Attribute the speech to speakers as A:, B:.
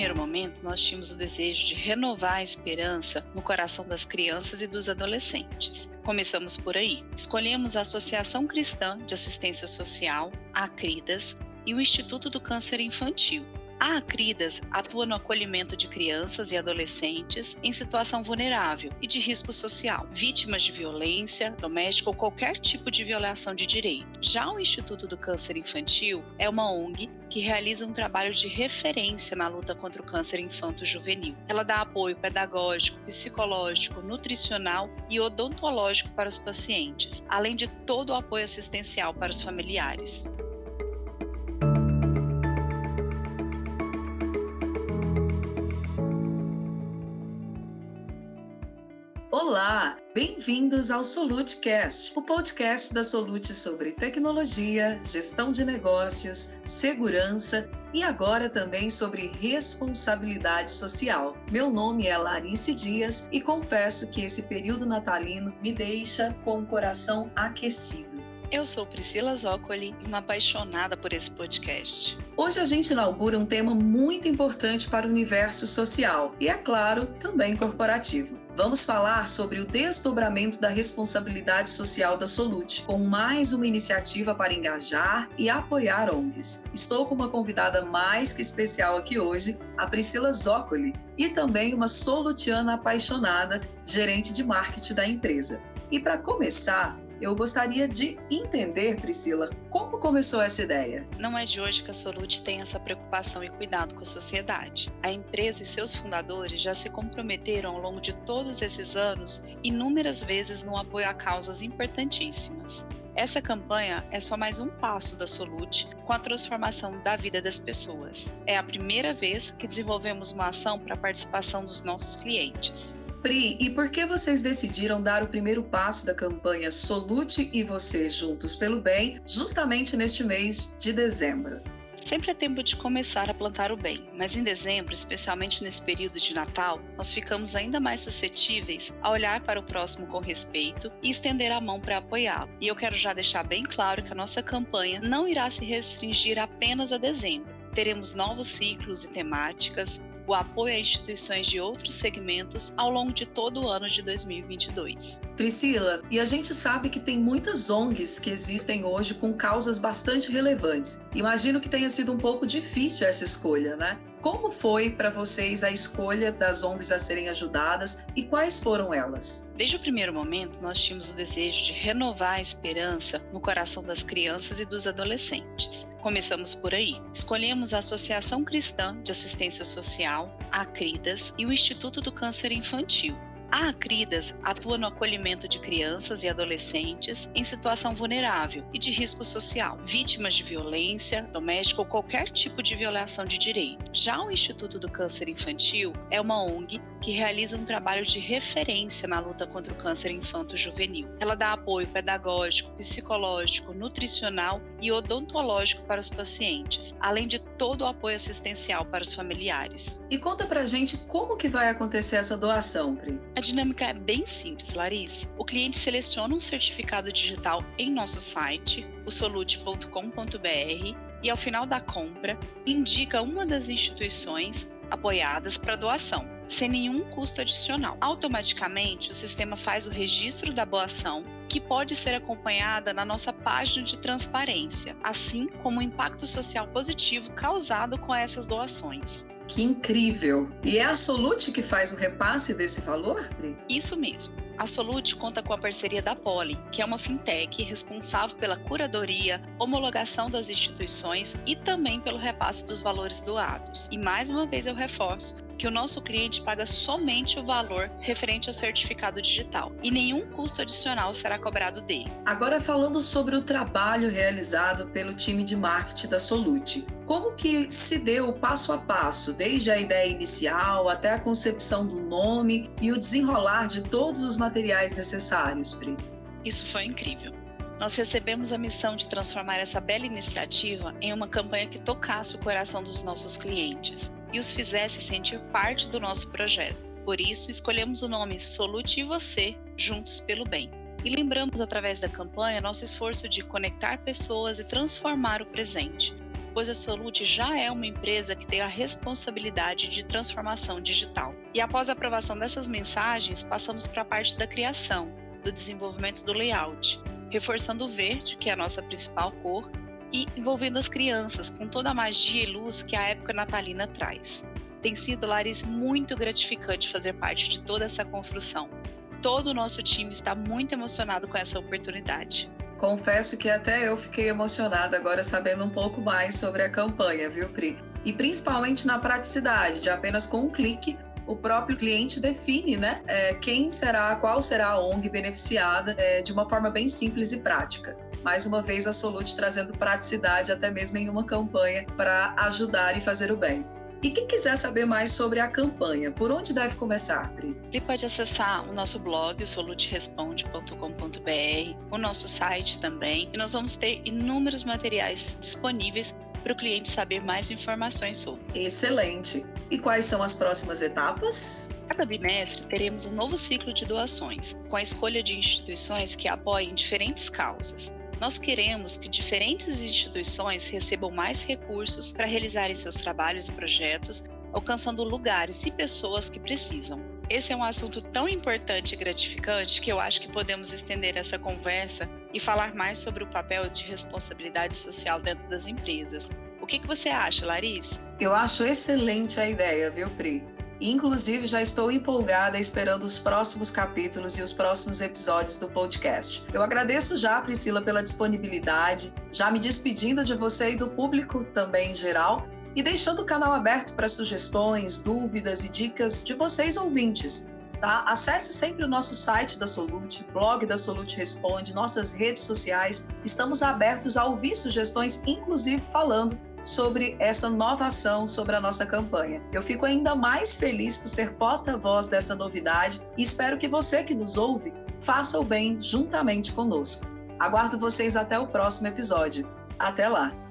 A: primeiro momento, nós tínhamos o desejo de renovar a esperança no coração das crianças e dos adolescentes. Começamos por aí. Escolhemos a Associação Cristã de Assistência Social, a ACRIDAS, e o Instituto do Câncer Infantil, a Acridas atua no acolhimento de crianças e adolescentes em situação vulnerável e de risco social, vítimas de violência doméstica ou qualquer tipo de violação de direito. Já o Instituto do Câncer Infantil é uma ONG que realiza um trabalho de referência na luta contra o câncer infanto-juvenil. Ela dá apoio pedagógico, psicológico, nutricional e odontológico para os pacientes, além de todo o apoio assistencial para os familiares.
B: Olá, bem-vindos ao SoluteCast, o podcast da Solute sobre tecnologia, gestão de negócios, segurança e agora também sobre responsabilidade social. Meu nome é Larice Dias e confesso que esse período natalino me deixa com o coração aquecido.
A: Eu sou Priscila Zócoli, uma apaixonada por esse podcast.
B: Hoje a gente inaugura um tema muito importante para o universo social e, é claro, também corporativo. Vamos falar sobre o desdobramento da responsabilidade social da Solute, com mais uma iniciativa para engajar e apoiar ONGs. Estou com uma convidada mais que especial aqui hoje, a Priscila Zócoli, e também uma solutiana apaixonada, gerente de marketing da empresa. E para começar, eu gostaria de entender, Priscila, como começou essa ideia?
A: Não é de hoje que a Solute tem essa preocupação e cuidado com a sociedade. A empresa e seus fundadores já se comprometeram ao longo de todos esses anos inúmeras vezes no apoio a causas importantíssimas. Essa campanha é só mais um passo da Solute com a transformação da vida das pessoas. É a primeira vez que desenvolvemos uma ação para a participação dos nossos clientes.
B: Pri, e por que vocês decidiram dar o primeiro passo da campanha Solute e Você Juntos pelo Bem justamente neste mês de dezembro?
A: Sempre é tempo de começar a plantar o bem, mas em dezembro, especialmente nesse período de Natal, nós ficamos ainda mais suscetíveis a olhar para o próximo com respeito e estender a mão para apoiá-lo. E eu quero já deixar bem claro que a nossa campanha não irá se restringir apenas a dezembro. Teremos novos ciclos e temáticas, o apoio a instituições de outros segmentos ao longo de todo o ano de 2022.
B: Priscila, e a gente sabe que tem muitas ONGs que existem hoje com causas bastante relevantes. Imagino que tenha sido um pouco difícil essa escolha, né? Como foi para vocês a escolha das ONGs a serem ajudadas e quais foram elas?
A: Desde o primeiro momento, nós tínhamos o desejo de renovar a esperança no coração das crianças e dos adolescentes. Começamos por aí. Escolhemos a Associação Cristã de Assistência Social, a ACRIDAS, e o Instituto do Câncer Infantil, a Acridas atua no acolhimento de crianças e adolescentes em situação vulnerável e de risco social, vítimas de violência doméstica ou qualquer tipo de violação de direito. Já o Instituto do Câncer Infantil é uma ONG que realiza um trabalho de referência na luta contra o câncer infanto-juvenil. Ela dá apoio pedagógico, psicológico, nutricional e odontológico para os pacientes, além de todo o apoio assistencial para os familiares.
B: E conta pra gente como que vai acontecer essa doação, Pri?
A: A dinâmica é bem simples, Larissa. O cliente seleciona um certificado digital em nosso site, o solute.com.br, e ao final da compra, indica uma das instituições apoiadas para doação, sem nenhum custo adicional. Automaticamente, o sistema faz o registro da doação, que pode ser acompanhada na nossa página de transparência, assim como o impacto social positivo causado com essas doações.
B: Que incrível! E é a Solute que faz o repasse desse valor, Pri?
A: Isso mesmo. A Solute conta com a parceria da Poli, que é uma fintech responsável pela curadoria, homologação das instituições e também pelo repasse dos valores doados. E mais uma vez eu reforço que o nosso cliente paga somente o valor referente ao certificado digital e nenhum custo adicional será cobrado dele.
B: Agora falando sobre o trabalho realizado pelo time de marketing da Solute. Como que se deu o passo a passo, desde a ideia inicial até a concepção do nome e o desenrolar de todos os materiais necessários, Pri?
A: Isso foi incrível. Nós recebemos a missão de transformar essa bela iniciativa em uma campanha que tocasse o coração dos nossos clientes e os fizesse sentir parte do nosso projeto. Por isso, escolhemos o nome Solute Você, Juntos pelo Bem. E lembramos através da campanha nosso esforço de conectar pessoas e transformar o presente. Pois a Solute já é uma empresa que tem a responsabilidade de transformação digital. E após a aprovação dessas mensagens, passamos para a parte da criação, do desenvolvimento do layout, reforçando o verde, que é a nossa principal cor, e envolvendo as crianças com toda a magia e luz que a época natalina traz. Tem sido, Larissa, muito gratificante fazer parte de toda essa construção. Todo o nosso time está muito emocionado com essa oportunidade.
B: Confesso que até eu fiquei emocionada agora sabendo um pouco mais sobre a campanha, viu, Pri? E principalmente na praticidade, de apenas com um clique o próprio cliente define, né, é, quem será, qual será a ONG beneficiada é, de uma forma bem simples e prática. Mais uma vez, a Solute trazendo praticidade até mesmo em uma campanha para ajudar e fazer o bem. E quem quiser saber mais sobre a campanha, por onde deve começar, Pri?
A: Ele pode acessar o nosso blog, soluteresponde.com.br, o nosso site também, e nós vamos ter inúmeros materiais disponíveis para o cliente saber mais informações sobre.
B: Excelente! E quais são as próximas etapas?
A: Cada bimestre teremos um novo ciclo de doações, com a escolha de instituições que apoiem diferentes causas. Nós queremos que diferentes instituições recebam mais recursos para realizarem seus trabalhos e projetos, alcançando lugares e pessoas que precisam. Esse é um assunto tão importante e gratificante que eu acho que podemos estender essa conversa e falar mais sobre o papel de responsabilidade social dentro das empresas. O que, que você acha, Larissa?
B: Eu acho excelente a ideia, viu, Pri? Inclusive, já estou empolgada esperando os próximos capítulos e os próximos episódios do podcast. Eu agradeço já, Priscila, pela disponibilidade, já me despedindo de você e do público também em geral, e deixando o canal aberto para sugestões, dúvidas e dicas de vocês ouvintes. Tá? Acesse sempre o nosso site da Solute, blog da Solute Responde, nossas redes sociais. Estamos abertos a ouvir sugestões, inclusive falando sobre essa nova ação, sobre a nossa campanha. Eu fico ainda mais feliz por ser porta-voz dessa novidade e espero que você que nos ouve faça o bem juntamente conosco. Aguardo vocês até o próximo episódio. Até lá!